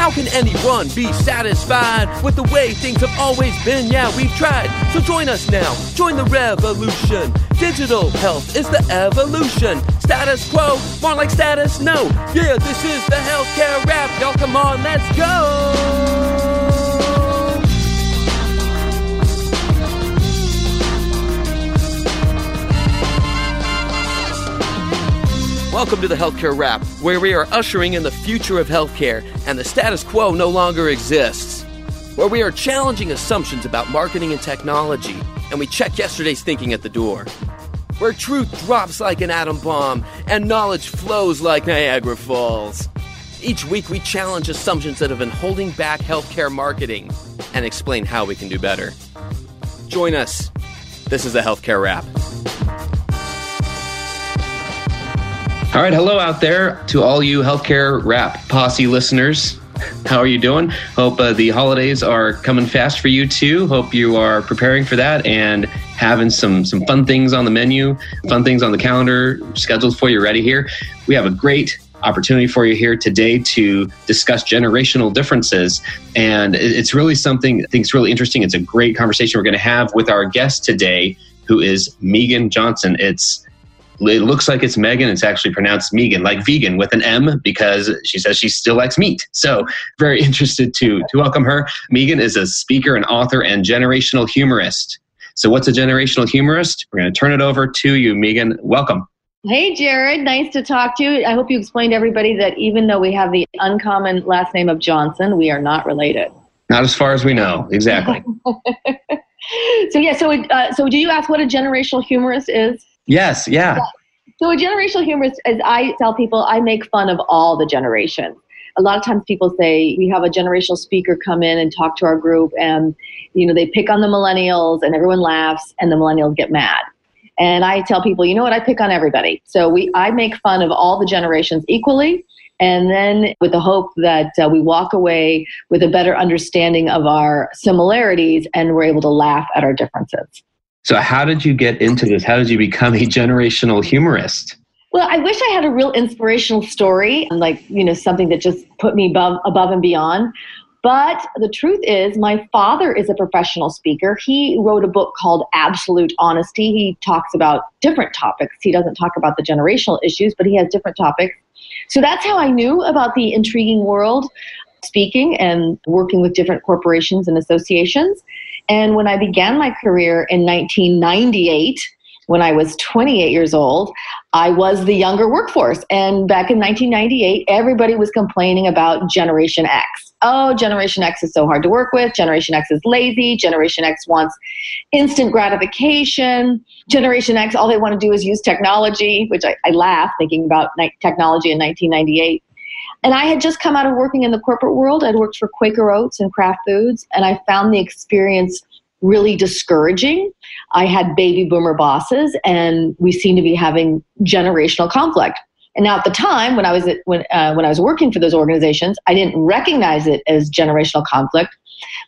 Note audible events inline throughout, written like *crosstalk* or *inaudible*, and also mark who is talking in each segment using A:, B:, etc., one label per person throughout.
A: How can anyone be satisfied with the way things have always been? Yeah, we've tried. So join us now. Join the revolution. Digital health is the evolution. Status quo, more like status no. Yeah, this is the healthcare rap. Y'all come on, let's go. Welcome to the Healthcare Rap, where we are ushering in the future of healthcare and the status quo no longer exists. Where we are challenging assumptions about marketing and technology, and we check yesterday's thinking at the door. Where truth drops like an atom bomb and knowledge flows like Niagara Falls. Each week, we challenge assumptions that have been holding back healthcare marketing and explain how we can do better. Join us. This is the Healthcare Rap.
B: All right, hello out there to all you healthcare rap posse listeners. How are you doing? Hope uh, the holidays are coming fast for you too. Hope you are preparing for that and having some some fun things on the menu, fun things on the calendar scheduled for you ready here. We have a great opportunity for you here today to discuss generational differences. And it's really something I think it's really interesting. It's a great conversation we're going to have with our guest today, who is Meagan Johnson. It's it looks like it's Meagan. It's actually pronounced Meagan, like vegan with an M, because she says she still likes meat. So very *laughs* interested to to welcome her. Meagan is a speaker and author and generational humorist. So what's a generational humorist? We're going to turn it over to you, Meagan. Welcome.
C: Hey, Jared. Nice to talk to you. I hope you explained to everybody that even though we have the uncommon last name of Johnson, we are not related.
B: Not as far as we know. Exactly. *laughs* *laughs*
C: so yeah. So uh, so do you ask what a generational humorist is?
B: Yes, yeah.
C: So a generational humorist, as I tell people, I make fun of all the generations. A lot of times people say we have a generational speaker come in and talk to our group and you know they pick on the millennials and everyone laughs and the millennials get mad. And I tell people, you know what, I pick on everybody. So we I make fun of all the generations equally and then with the hope that uh, we walk away with a better understanding of our similarities and we're able to laugh at our differences.
B: So, how did you get into this? How did you become a generational humorist?
C: Well, I wish I had a real inspirational story, like, you know, something that just put me above, above and beyond. But the truth is, my father is a professional speaker. He wrote a book called Absolute Honesty. He talks about different topics. He doesn't talk about the generational issues, but he has different topics. So that's how I knew about the intriguing world speaking and working with different corporations and associations. And when I began my career in 1998, when I was 28 years old, I was the younger workforce. And back in 1998, everybody was complaining about Generation X. Oh, Generation X is so hard to work with. Generation X is lazy. Generation X wants instant gratification. Generation X, all they want to do is use technology, which I, I laugh thinking about technology in 1998. And I had just come out of working in the corporate world. I'd worked for Quaker Oats and Kraft Foods, and I found the experience really discouraging. I had baby boomer bosses, and we seemed to be having generational conflict. And now, at the time when I was at, when uh, when I was working for those organizations, I didn't recognize it as generational conflict.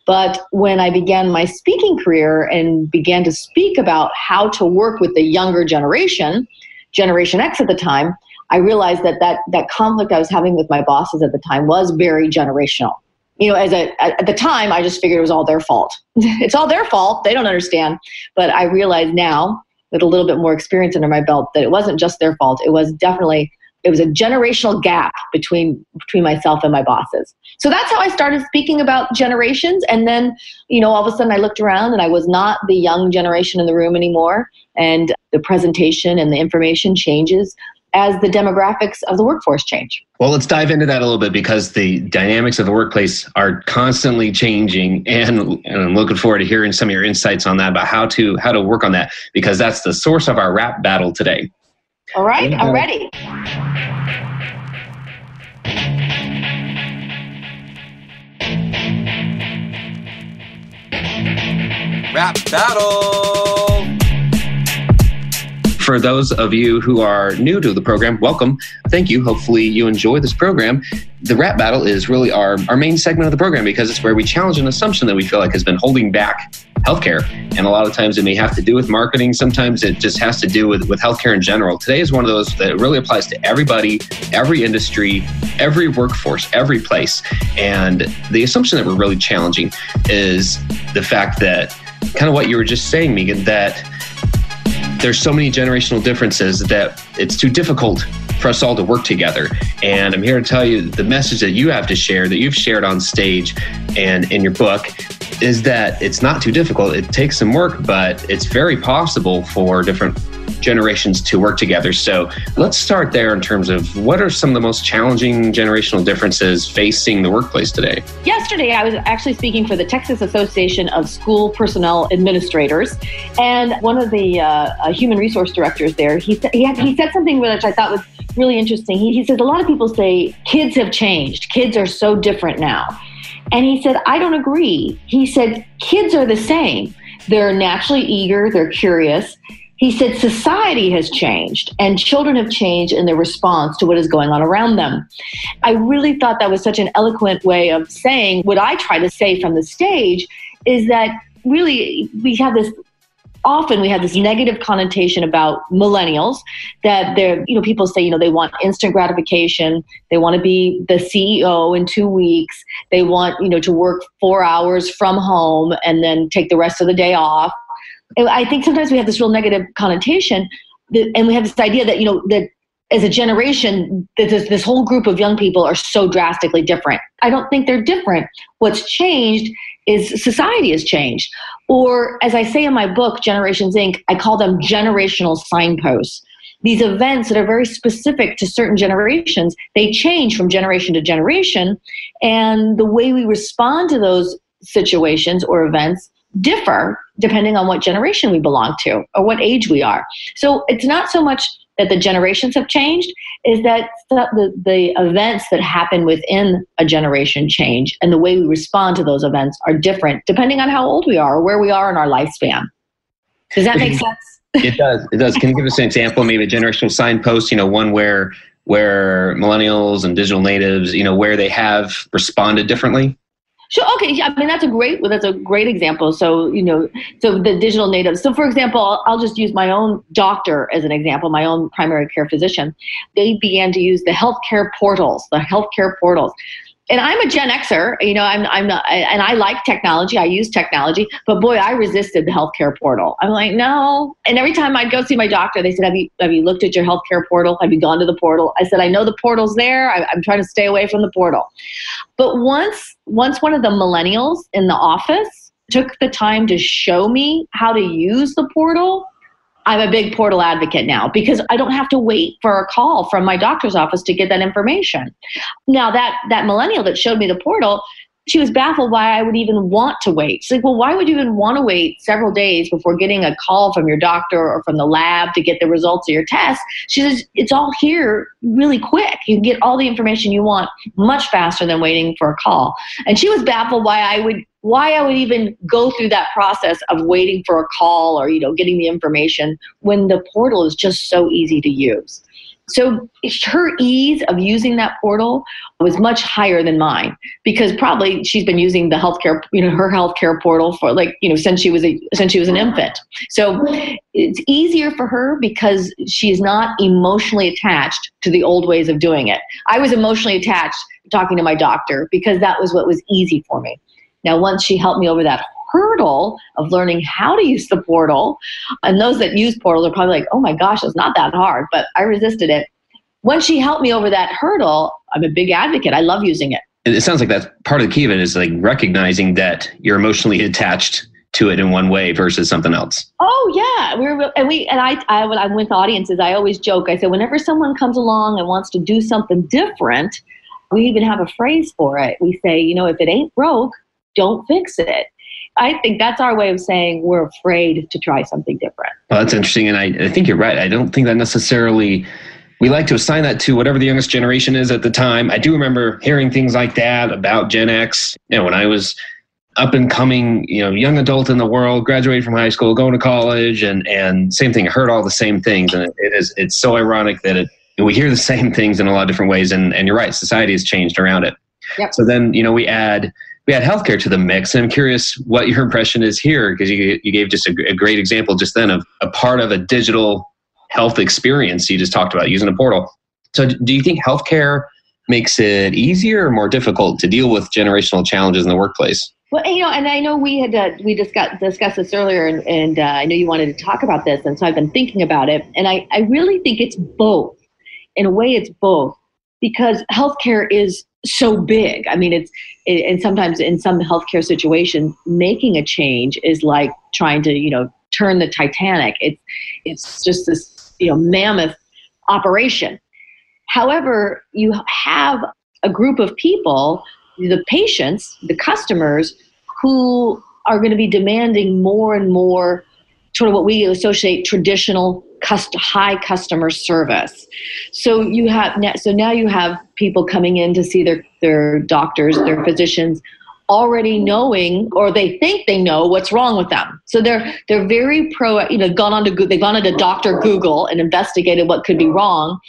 C: But when I began my speaking career and began to speak about how to work with the younger generation, Generation X at the time, I realized that, that that conflict I was having with my bosses at the time was very generational. You know, as a, at the time, I just figured it was all their fault. *laughs* it's all their fault. They don't understand. But I realize now, with a little bit more experience under my belt, that it wasn't just their fault. It was definitely it was a generational gap between between myself and my bosses. So that's how I started speaking about generations. And then, you know, all of a sudden I looked around and I was not the young generation in the room anymore. And the presentation and the information changes as the demographics of the workforce change.
B: Well, let's dive into that a little bit because the dynamics of the workplace are constantly changing, and, and, I'm looking forward to hearing some of your insights on that about how to how to work on that because that's the source of our rap battle today.
C: All right, I'm ready.
A: Rap battle.
B: For those of you who are new to the program, welcome. Thank you. Hopefully, you enjoy this program. The rap battle is really our, our main segment of the program because it's where we challenge an assumption that we feel like has been holding back healthcare. And a lot of times it may have to do with marketing. Sometimes it just has to do with, with healthcare in general. Today is one of those that really applies to everybody, every industry, every workforce, every place. And the assumption that we're really challenging is the fact that kind of what you were just saying, Meagan, that there's so many generational differences that it's too difficult for us all to work together. And I'm here to tell you the message that you have to share, that you've shared on stage and in your book, is that it's not too difficult. It takes some work, but it's very possible for different generations to work together. So let's start there in terms of what are some of the most challenging generational differences facing the workplace today?
C: Yesterday, I was actually speaking for the Texas Association of School Personnel Administrators, and one of the uh, uh, human resource directors there, he, he, had, he said something which I thought was really interesting. He, he says, A lot of people say kids have changed, kids are so different now. And he said, I don't agree. He said, kids are the same. They're naturally eager, they're curious. He said, society has changed and children have changed in their response to what is going on around them. I really thought that was such an eloquent way of saying what I try to say from the stage is that really we have this often we have this negative connotation about millennials that they're you know people say you know they want instant gratification they want to be the ceo in two weeks they want you know to work four hours from home and then take the rest of the day off i think sometimes we have this real negative connotation that, and we have this idea that you know that as a generation that this, this whole group of young people are so drastically different i don't think they're different what's changed is society has changed or, as I say in my book, Generations Inc., I call them generational signposts. These events that are very specific to certain generations, they change from generation to generation. And the way we respond to those situations or events differ depending on what generation we belong to or what age we are. So it's not so much that the generations have changed is that the, the events that happen within a generation change and the way we respond to those events are different depending on how old we are or where we are in our lifespan. Does that make *laughs* sense?
B: It does. It does. Can you give us an example? Maybe a generational signpost you know one where where millennials and digital natives you know where they have responded differently
C: Sure. Okay. I mean, that's a great. That's a great example. So you know, so the digital natives. So for example, I'll just use my own doctor as an example. My own primary care physician. They began to use the healthcare portals. The healthcare portals and I'm a Gen Xer, you know, I'm, I'm not, and I like technology. I use technology, but boy, I resisted the healthcare portal. I'm like, no. And every time I'd go see my doctor, they said, have you, have you looked at your healthcare portal? Have you gone to the portal? I said, I know the portal's there. I, I'm trying to stay away from the portal. But once, once one of the millennials in the office took the time to show me how to use the portal, I'm a big portal advocate now because I don't have to wait for a call from my doctor's office to get that information. Now that that millennial that showed me the portal, she was baffled why I would even want to wait. She's like, well, why would you even want to wait several days before getting a call from your doctor or from the lab to get the results of your test? She says, it's all here really quick. You can get all the information you want much faster than waiting for a call. And she was baffled why I would why I would even go through that process of waiting for a call or you know getting the information when the portal is just so easy to use. So her ease of using that portal was much higher than mine because probably she's been using the healthcare, you know, her healthcare portal for like, you know, since she was a since she was an infant. So it's easier for her because she's not emotionally attached to the old ways of doing it. I was emotionally attached talking to my doctor because that was what was easy for me. Now, once she helped me over that hurdle of learning how to use the portal. And those that use portals are probably like, oh my gosh, it's not that hard, but I resisted it. Once she helped me over that hurdle, I'm a big advocate. I love using it.
B: It sounds like that's part of the key of it is like recognizing that you're emotionally attached to it in one way versus something else.
C: Oh yeah, we're and we and I, I when I'm with audiences, I always joke. I say whenever someone comes along and wants to do something different, we even have a phrase for it. We say, you know, if it ain't broke, don't fix it. I think that's our way of saying we're afraid to try something different.
B: Well, that's interesting. And I, I think you're right. I don't think that necessarily we like to assign that to whatever the youngest generation is at the time. I do remember hearing things like that about Gen X. You know, when I was up and coming, you know, young adult in the world, graduated from high school, going to college, and and same thing. I heard all the same things, and it, it is it's so ironic that it we hear the same things in a lot of different ways. And and you're right, society has changed around it. Yep. So then you know we add we add healthcare to the mix, and I'm curious what your impression is here because you you gave just a, a great example just then of a part of a digital health experience you just talked about using a portal. So do you think healthcare makes it easier or more difficult to deal with generational challenges in the workplace?
C: Well, you know, and I know we had uh, we discussed discussed this earlier, and, and uh, I know you wanted to talk about this, and so I've been thinking about it, and I, I really think it's both. In a way, it's both because healthcare is so big. I mean, it's it, and sometimes in some healthcare situations, making a change is like trying to you know turn the Titanic. It's it's just this you know mammoth operation. However, you have a group of people the patients, the customers, who are going to be demanding more and more sort of what we associate traditional cust- high customer service. So you have so now you have people coming in to see their their doctors, their physicians already knowing or they think they know what's wrong with them. So they're they're very pro you know gone on to they've gone into Dr. Google and investigated what could be wrong.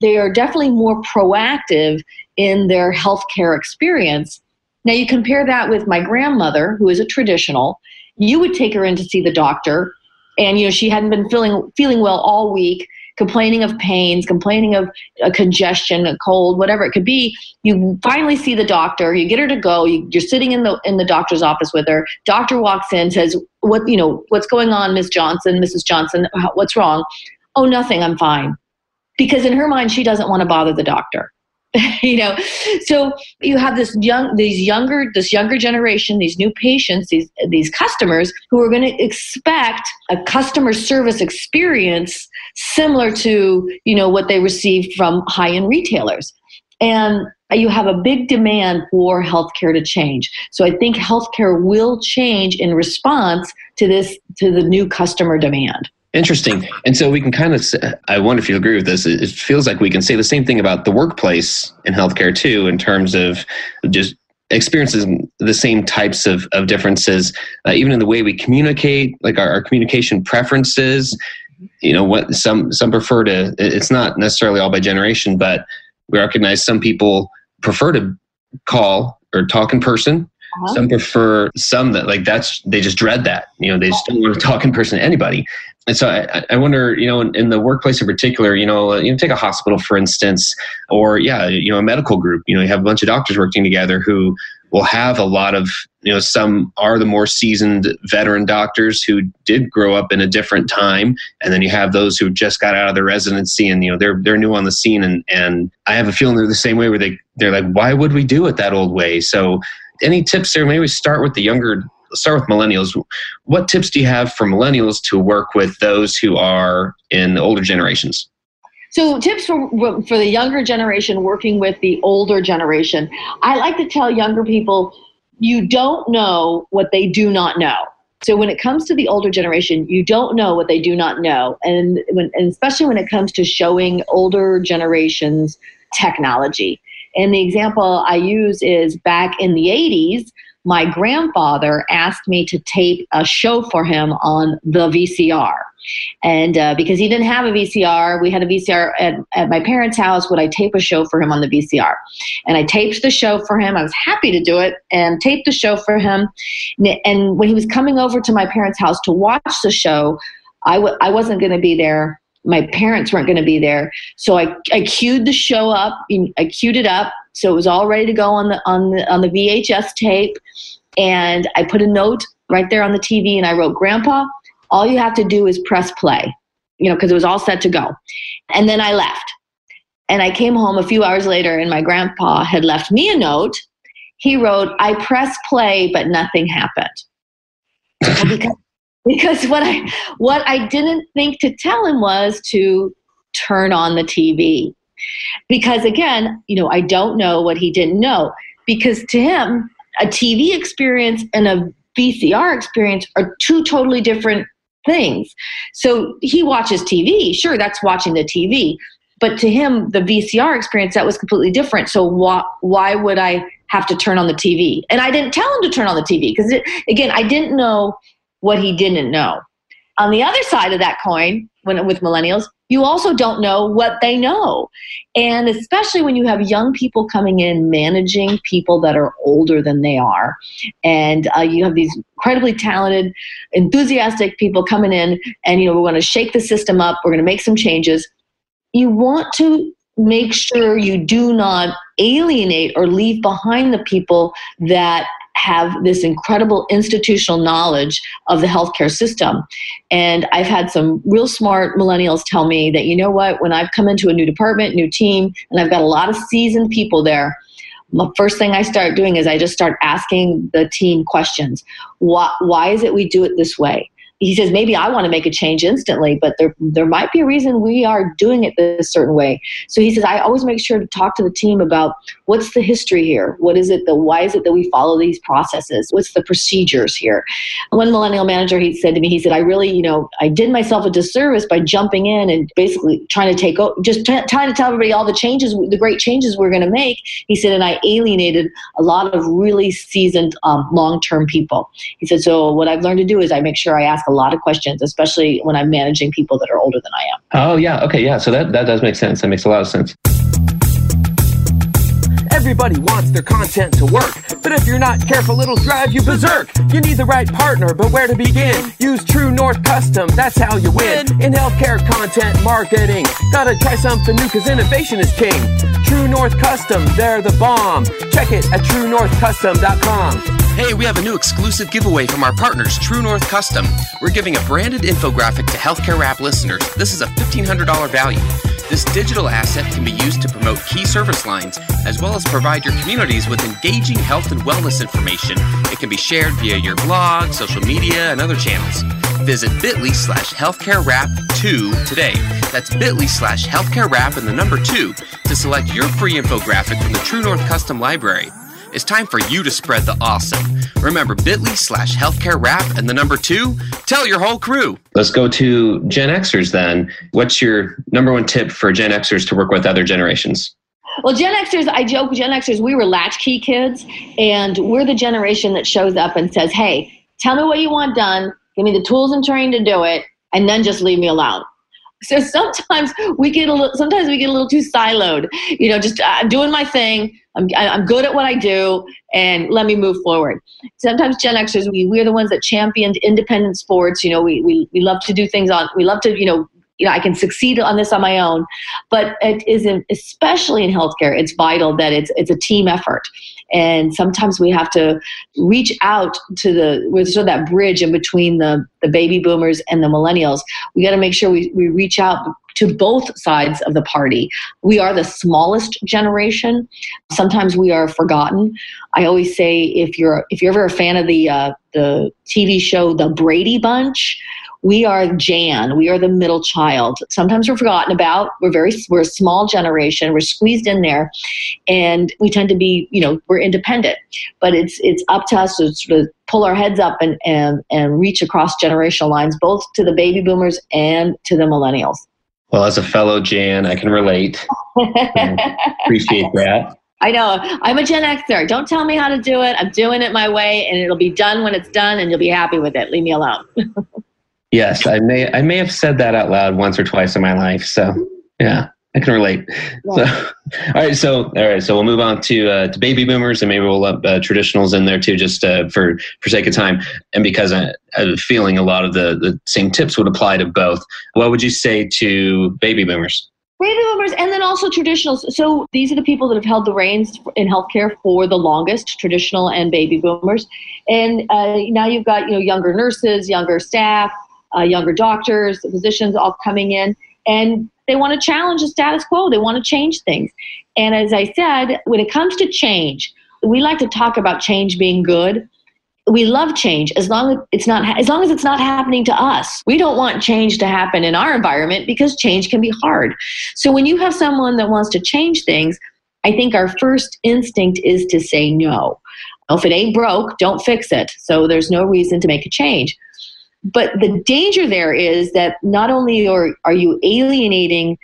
C: They are definitely more proactive in their healthcare experience. Now, you compare that with my grandmother, who is a traditional. You would take her in to see the doctor, and you know she hadn't been feeling feeling well all week, complaining of pains, complaining of a congestion, a cold, whatever it could be. You finally see the doctor. You get her to go. You, are sitting in the in the doctor's office with her. Doctor walks in, says, "What you know? What's going on, Miss Johnson, Mrs. Johnson? What's wrong?" Oh, nothing. I'm fine. Because in her mind, she doesn't want to bother the doctor. *laughs* you know so you have this young these younger this younger generation these new patients these these customers who are going to expect a customer service experience similar to you know what they received from high end retailers. And you have a big demand for healthcare to change. So i think healthcare will change in response to this to the new customer demand
B: Interesting. And so we can kind of, I wonder if you agree with this. It feels like we can say the same thing about the workplace in healthcare too, in terms of just experiences the same types of, of differences, uh, even in the way we communicate, like our, our communication preferences. You know, what some some prefer to. It's not necessarily all by generation, but we recognize some people prefer to call or talk in person uh-huh. Some prefer some that like that's they just dread that. You know, they just don't want to talk in person to anybody. And so I, I wonder, you know, in, in, the workplace in particular, you know, you know, take a hospital for instance, or yeah, you know, a medical group. You know, you have a bunch of doctors working together who will have a lot of you know some are the more seasoned veteran doctors who did grow up in a different time and then you have those who just got out of their residency and you know they're they're new on the scene and and I have a feeling they're the same way where they they're like why would we do it that old way so any tips there? Maybe we start with the younger, start with millennials. What tips do you have for millennials to work with those who are in the older generations?
C: So, tips for for the younger generation working with the older generation. I like to tell younger people, you don't know what they do not know. So, when it comes to the older generation, you don't know what they do not know, and, when, and especially when it comes to showing older generations technology. And the example I use is back in the 80s, my grandfather asked me to tape a show for him on the VCR. And uh, because he didn't have a VCR, we had a VCR at, at my parents' house. Would I tape a show for him on the VCR? And I taped the show for him. I was happy to do it and taped the show for him. And when he was coming over to my parents' house to watch the show, I w- I wasn't going to be there my parents weren't going to be there. So I, I queued the show up i queued it up so it was all ready to go on the on the on the vhs tape. And i put a note right there on the tv and i wrote grandpa all you have to do is press play you know because it was all set to go. And then i left. And i came home a few hours later and my grandpa had left me a note. He wrote i press play but nothing happened. *laughs* Because because what I what I didn't think to tell him was to turn on the TV. Because again, you know, I don't know what he didn't know because to him a TV experience and a VCR experience are two totally different things. So he watches TV, sure that's watching the TV, But to him, the VCR experience, that was completely different. So why, why would I have to turn on the TV? And I didn't tell him to turn on the TV because, again, I didn't know what he didn't know. On the other side of that coin, when with millennials, you also don't know what they know. And especially when you have young people coming in managing people that are older than they are. And uh, you have these incredibly talented, enthusiastic people coming in, and you know, we're going to shake the system up, we're going to make some changes. You want to make sure you do not alienate or leave behind the people that have this incredible institutional knowledge of the healthcare system. And I've had some real smart millennials tell me that, you know what, when I've come into a new department, new team, and I've got a lot of seasoned people there, the first thing I start doing is I just start asking the team questions. Why, why is it we do it this way? He says maybe I want to make a change instantly, but there there might be a reason we are doing it this certain way. So he says I always make sure to talk to the team about what's the history here, what is it, the why is it that we follow these processes, what's the procedures here. One millennial manager he said to me, he said I really you know I did myself a disservice by jumping in and basically trying to take just t- trying to tell everybody all the changes, the great changes we're going to make. He said and I alienated a lot of really seasoned um, long term people. He said so what I've learned to do is I make sure I ask a lot of questions, especially when I'm managing people that are older than I
B: am. Oh, yeah. Okay. Yeah. So that, that does make sense. That makes a lot of sense.
A: Everybody wants their content to work, but if you're not careful, it'll drive you berserk. You need the right partner, but where to begin? Use True North Custom, that's how you win. In healthcare content marketing, gotta try something new, cause innovation is king. True North Custom, they're the bomb. Check it at truenorthcustom.com.
D: Hey, we have a new exclusive giveaway from our partners, True North Custom. We're giving a branded infographic to Healthcare Rap listeners. This is a $1,500 value. This digital asset can be used to promote key service lines, as well as provide your communities with engaging health and wellness information. It can be shared via your blog, social media, and other channels. Visit bit.ly slash healthcarerap2 today. That's bit.ly slash healthcare healthcarerap and the number 2 to select your free infographic from the True North Custom Library. It's time for you to spread the awesome. Remember bit.ly slash healthcare rap and the number two, tell your whole crew.
B: Let's go to Gen Xers then. What's your number one tip for Gen Xers to work with other generations?
C: Well, Gen Xers, I joke, Gen Xers, we were latchkey kids, and we're the generation that shows up and says, hey, tell me what you want done, give me the tools and training to do it, and then just leave me alone. So sometimes we get a little, sometimes we get a little too siloed. You know, just I'm doing my thing. I'm, I'm good at what I do, and let me move forward. Sometimes Gen Xers, we, we're the ones that championed independent sports. You know, we, we, we love to do things on, we love to, you know, you know, I can succeed on this on my own. But it is, in, especially in healthcare, it's vital that it's it's a team effort. And sometimes we have to reach out to the with sort of that bridge in between the the baby boomers and the millennials. We got to make sure we, we reach out to both sides of the party. We are the smallest generation. Sometimes we are forgotten. I always say if you're if you're ever a fan of the uh, the TV show The Brady Bunch, we are Jan. We are the middle child. Sometimes we're forgotten about. We're very we're a small generation. We're squeezed in there, and we tend to be you know we're independent. But it's it's up to us to sort of pull our heads up and and and reach across generational lines, both to the baby boomers and to the millennials.
B: Well, as a fellow Jan, I can relate. *laughs* appreciate that.
C: I know. I'm a Gen Xer. Don't tell me how to do it. I'm doing it my way, and it'll be done when it's done, and you'll be happy with it. Leave me alone. *laughs*
B: yes, I may. I may have said that out loud once or twice in my life. So, yeah. I can relate. Yeah. So, *laughs* all right. So, all right. So we'll move on to uh, to baby boomers, and maybe we'll up uh, traditionals in there too, just uh, for for sake of time, and because I, I have a feeling a lot of the the same tips would apply to both. What would you say to baby boomers?
C: Baby boomers, and then also traditionals. So these are the people that have held the reins in healthcare for the longest, traditional and baby boomers. And uh, now you've got you know younger nurses, younger staff, uh, younger doctors, physicians all coming in, and they want to challenge the status quo. They want to change things. And as I said, when it comes to change, we like to talk about change being good. We love change as long as it's not as long as it's not happening to us. We don't want change to happen in our environment because change can be hard. So when you have someone that wants to change things, I think our first instinct is to say no. If it ain't broke, don't fix it. So there's no reason to make a change. But the danger there is that not only are, are you alienating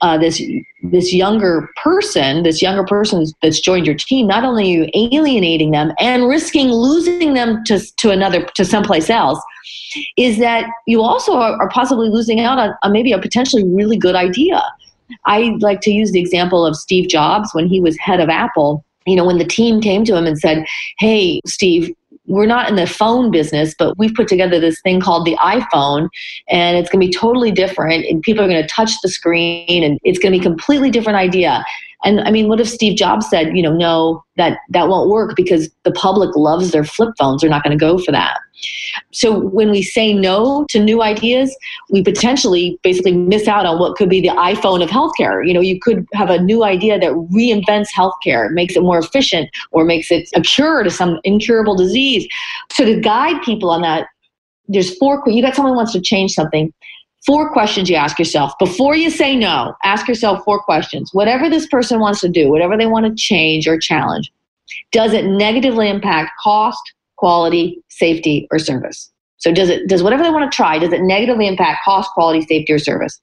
C: uh, this this younger person, this younger person that's joined your team, not only are you alienating them and risking losing them to to another to someplace else, is that you also are, are possibly losing out on, on maybe a potentially really good idea. I like to use the example of Steve Jobs when he was head of Apple. You know, when the team came to him and said, "Hey, Steve, we're not in the phone business, but we've put together this thing called the iPhone, and it's going to be totally different. And people are going to touch the screen, and it's going to be a completely different idea. And I mean, what if Steve Jobs said, you know, no, that that won't work because the public loves their flip phones. They're not going to go for that. So when we say no to new ideas, we potentially basically miss out on what could be the iPhone of healthcare. You know, you could have a new idea that reinvents healthcare, makes it more efficient, or makes it a cure to some incurable disease. So to guide people on that, there's four. You got someone wants to change something four questions you ask yourself. Before you say no ask yourself four questions. Whatever this person wants to do whatever they want to change or challenge does it negatively impact cost quality safety or service? So does it does whatever they want to try does it negatively impact cost quality safety or service?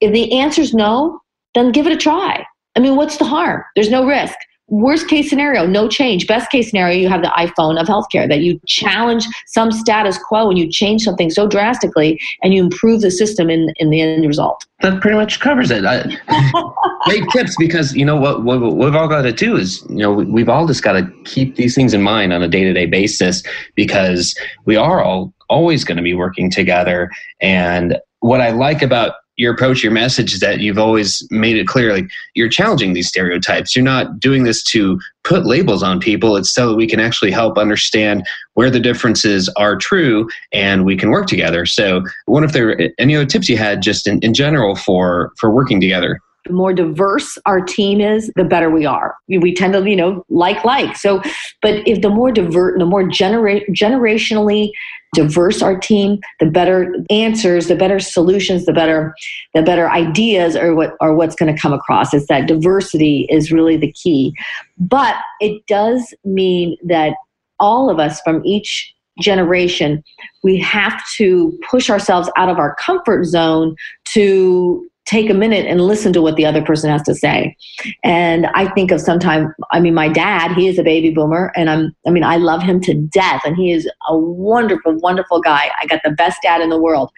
C: If the answer is no then give it a try. I mean what's the harm? There's no risk worst case scenario, no change. Best case scenario, you have the iPhone of healthcare that you challenge some status quo and you change something so drastically and you improve the system in, in the end result.
B: That pretty much covers it. I, *laughs* great tips because you know what, what, what we've all got to do is you know we've all just got to keep these things in mind on a day to day basis because we are all always going to be working together. And what I like about your approach, your message is that you've always made it clear like you're challenging these stereotypes. You're not doing this to put labels on people. It's so that we can actually help understand where the differences are true and we can work together. So, what if there any other tips you had just in, in general for for working together?
C: The more diverse our team is, the better we are. We tend to, you know, like like. So, but if the more divert, the more genera- generationally diverse our team, the better answers, the better solutions, the better the better ideas are what are what's going to come across. It's that diversity is really the key. But it does mean that all of us from each generation, we have to push ourselves out of our comfort zone to take a minute and listen to what the other person has to say. And I think of sometimes, I mean, my dad, he is a baby boomer and I'm, I mean, I love him to death and he is a wonderful, wonderful guy. I got the best dad in the world.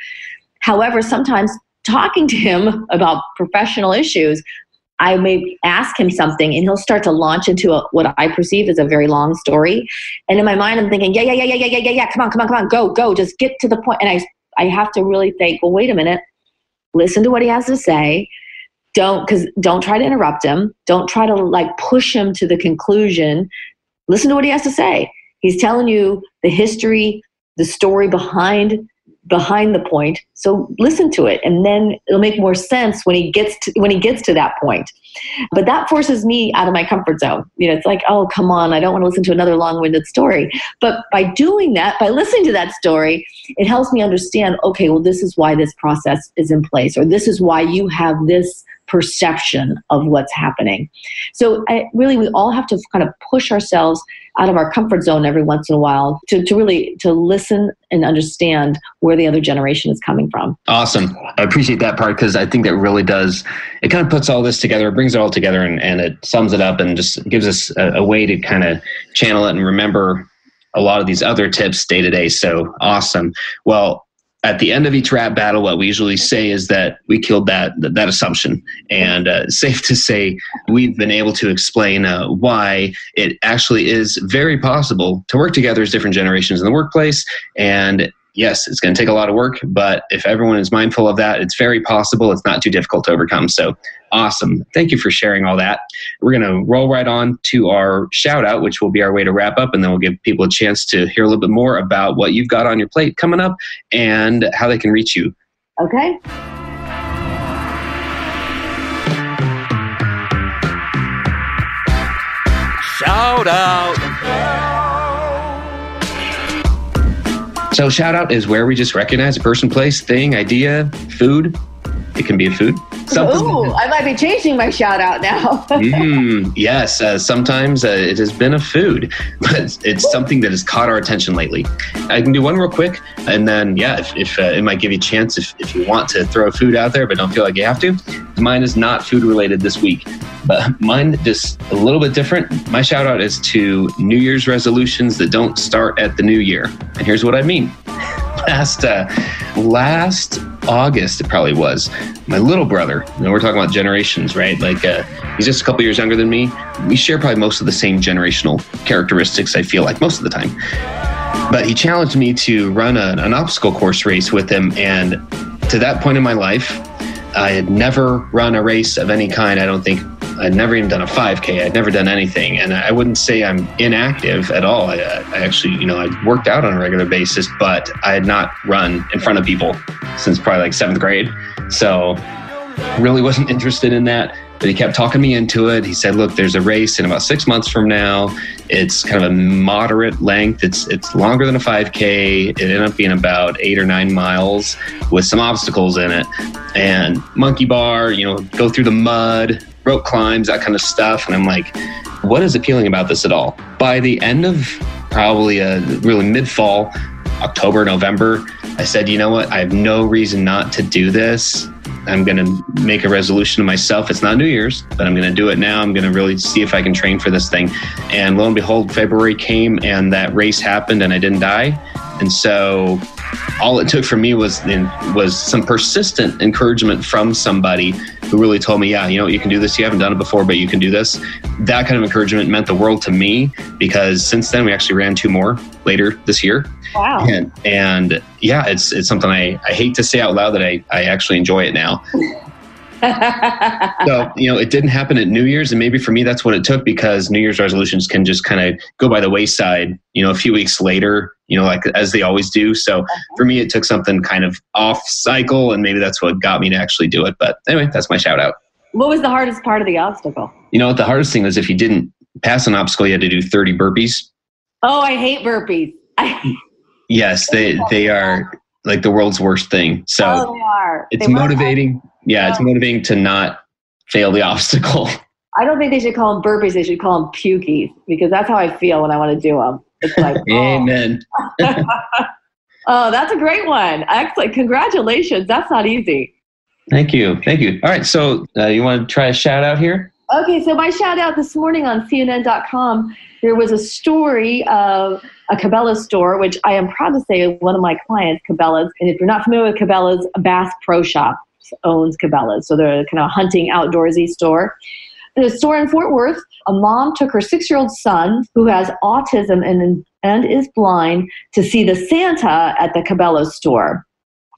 C: However, sometimes talking to him about professional issues, I may ask him something and he'll start to launch into a, what I perceive as a very long story. And in my mind, I'm thinking, yeah, yeah, yeah, yeah, yeah, yeah, yeah, come on, come on, come on, go, go, just get to the point. And I, I have to really think, well, wait a minute listen to what he has to say. Don't because don't try to interrupt him. Don't try to like push him to the conclusion. Listen to what he has to say. He's telling you the history the story behind behind the point. So listen to it and then it'll make more sense when he gets to when he gets to that point but that forces me out of my comfort zone. You know it's like oh come on i don't want to listen to another long-winded story. But by doing that by listening to that story it helps me understand okay well this is why this process is in place or this is why you have this perception of what's happening. So I, really we all have to kind of push ourselves out of our comfort zone every once in a while to, to really to listen and understand where the other generation is coming from.
B: Awesome. I appreciate that part because i think that really does it kind of puts all this together brings it all together and, and it sums it up and just gives us a, a way to kind of channel it and remember a lot of these other tips day to day. So awesome. Well at the end of each rap battle, what we usually say is that we killed that that, assumption, and uh, safe to say we've been able to explain uh, why it actually is very possible to work together as different generations in the workplace, and yes, it's going to take a lot of work, but if everyone is mindful of that, it's very possible. It's not too difficult to overcome. So awesome. Thank you for sharing all that. We're going to roll right on to our shout out, which will be our way to wrap up, and then we'll give people a chance to hear a little bit more about what you've got on your plate coming up and how they can reach you.
C: Okay.
A: Shout out.
B: So, shout out is where we just recognize a person, place, thing, idea, food, it can be a food.
C: Ooh, I might be changing my shout out now. *laughs*
B: mm, yes, uh, sometimes uh, it has been a food, *laughs* but it's something that has caught our attention lately. I can do one real quick, and then, yeah, if, if uh, it might give you a chance if, if you want to throw food out there, but don't feel like you have to. Mine is not food related this week, but *laughs* mine just a little bit different. My shout out is to New Year's resolutions that don't start at the new year. And here's what I mean last uh, last August, it probably was. My little brother. You know, we're talking about generations, right? Like uh, he's just a couple years younger than me. We share probably most of the same generational characteristics. I feel like most of the time. But he challenged me to run a, an obstacle course race with him, and to that point in my life, I had never run a race of any kind. I don't think I'd never even done a 5K. I'd never done anything, and I wouldn't say I'm inactive at all. I, I actually, you know, I worked out on a regular basis, but I had not run in front of people since probably like seventh grade. So, really wasn't *laughs* interested in that. But he kept talking me into it. He said, "Look, there's a race in about six months from now. It's kind of a moderate length. It's it's longer than a 5K. It ended up being about eight or nine miles with some obstacles in it, and monkey bar. You know, go through the mud, rope climbs, that kind of stuff. And I'm like, what is appealing about this at all? By the end of probably a really mid fall, October, November, I said, you know what? I have no reason not to do this. I'm going to make a resolution to myself. It's not New Year's, but I'm going to do it now. I'm going to really see if I can train for this thing. And lo and behold, February came and that race happened and I didn't die. And so all it took for me was was some persistent encouragement from somebody who really told me, yeah, you know, you can do this. You haven't done it before, but you can do this. That kind of encouragement meant the world to me because since then we actually ran two more later this year.
C: Wow.
B: And, and yeah, it's it's something I, I hate to say out loud that I, I actually enjoy it now. *laughs* so you know it didn't happen at new year's and maybe for me that's what it took because new year's resolutions can just kind of go by the wayside you know a few weeks later you know like as they always do. So uh-huh. for me it took something kind of off cycle and maybe that's what got me to actually do it but anyway that's my shout out
C: what was the hardest part of the obstacle?
B: You know what the hardest thing was if you didn't pass an obstacle you had to do 30 burpees.
C: Oh i hate burpees. *laughs*
B: Yes they they are like the world's worst thing. So
C: oh, they are.
B: it's
C: They
B: motivating yeah, it's motivating to not fail the *laughs* obstacle.
C: I don't think they should call them burpees. They should call them pukies because that's how I feel when I want to do them. It's like, *laughs* oh.
B: Amen. *laughs*
C: oh, that's a great one. Excellent. Congratulations. That's not easy.
B: Thank you. Thank you. All right. So, uh, you want to try a shout out here?
C: Okay. So, my shout out this morning on CNN.com, there was a story of a Cabela's store, which I am proud to say is one of my clients, Cabela's. And if you're not familiar with Cabela's, Bass Pro Shop owns Cabela's. So they're kind of hunting outdoorsy store. A store in Fort Worth, a mom took her six year old son, who has autism and, and is blind, to see the Santa at the Cabela's store.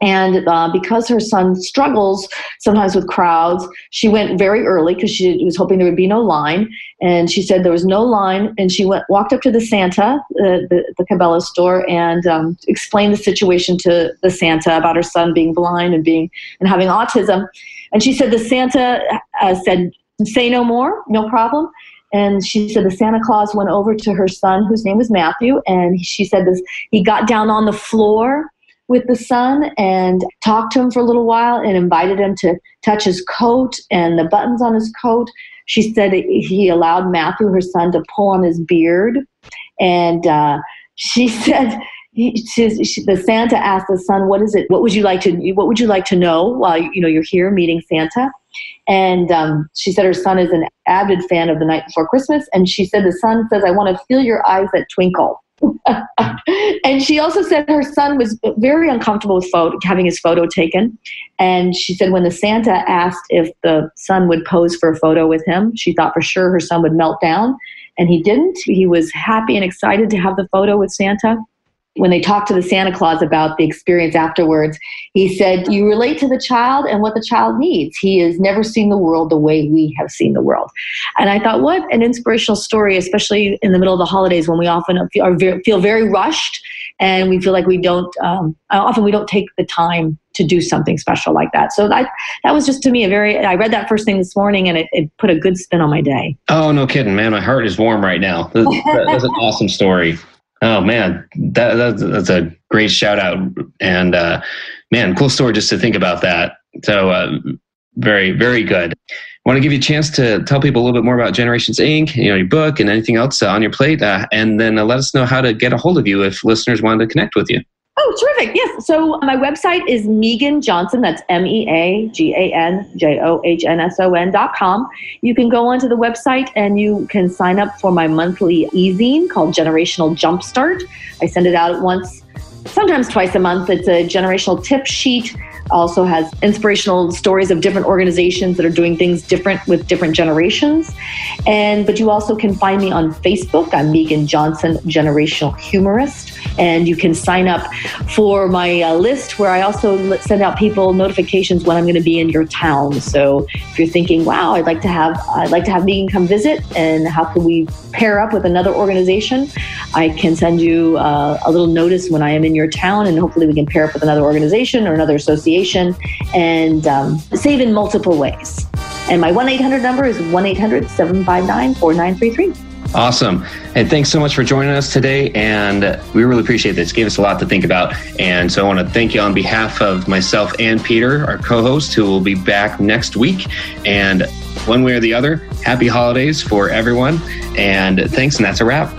C: And uh, because her son struggles sometimes with crowds, she went very early because she was hoping there would be no line. And she said there was no line. And she went walked up to the Santa, uh, the, the Cabela store, and um, explained the situation to the Santa about her son being blind and being and having autism. And she said the Santa uh, said, "Say no more, no problem." And she said the Santa Claus went over to her son, whose name was Matthew, and she said this. He got down on the floor with the son and talked to him for a little while and invited him to touch his coat and the buttons on his coat. She said he allowed Matthew, her son, to pull on his beard. And uh, she *laughs* said, he, she, she, the Santa asked the son, "What is it? What would you like to? What would you like to know while you know you're here meeting Santa?" And um, she said her son is an avid fan of The Night Before Christmas, and she said the son says, "I want to feel your eyes that twinkle." *laughs* and she also said her son was very uncomfortable with photo, having his photo taken. And she said when the Santa asked if the son would pose for a photo with him, she thought for sure her son would melt down. And he didn't. He was happy and excited to have the photo with Santa when they talked to the Santa Claus about the experience afterwards, he said, You relate to the child and what the child needs. He has never seen the world the way we have seen the world. And I thought, what an inspirational story, especially in the middle of the holidays when we often feel, are, feel very rushed and we feel like we don't, um, often we don't take the time to do something special like that. So that, that was just to me a very, I read that first thing this morning and it, it put a good spin on my day.
B: Oh, no kidding, man. My heart is warm right now. That, that's an awesome story. Oh man, that, that's a great shout out, and uh, man, cool story just to think about that. So, uh, very, very good. I want to give you a chance to tell people a little bit more about Generations Inc., you know, your book and anything else on your plate, uh, and then uh, let us know how to get a hold of you if listeners want to connect with you.
C: Oh, terrific. Yes. So my website is Meagan Johnson. That's M E A G A N J O H N S O N dot com. You can go onto the website and you can sign up for my monthly e-zine called Generational Jumpstart. I send it out once, sometimes twice a month. It's a generational tip sheet also has inspirational stories of different organizations that are doing things different with different generations. And but you also can find me on Facebook. I'm Meagan Johnson, generational humorist, and you can sign up for my uh, list where I also send out people notifications when I'm going to be in your town. So if you're thinking, "Wow, I'd like to have I'd like to have Meagan come visit," and how can we pair up with another organization? I can send you uh, a little notice when I am in your town, and hopefully we can pair up with another organization or another and um, save in multiple ways. And my 1 800 number is 1 800 759 4933.
B: Awesome. And thanks so much for joining us today. And we really appreciate this. It gave us a lot to think about. And so I want to thank you on behalf of myself and Peter, our co host, who will be back next week. And one way or the other, happy holidays for everyone. And thanks. And that's a wrap.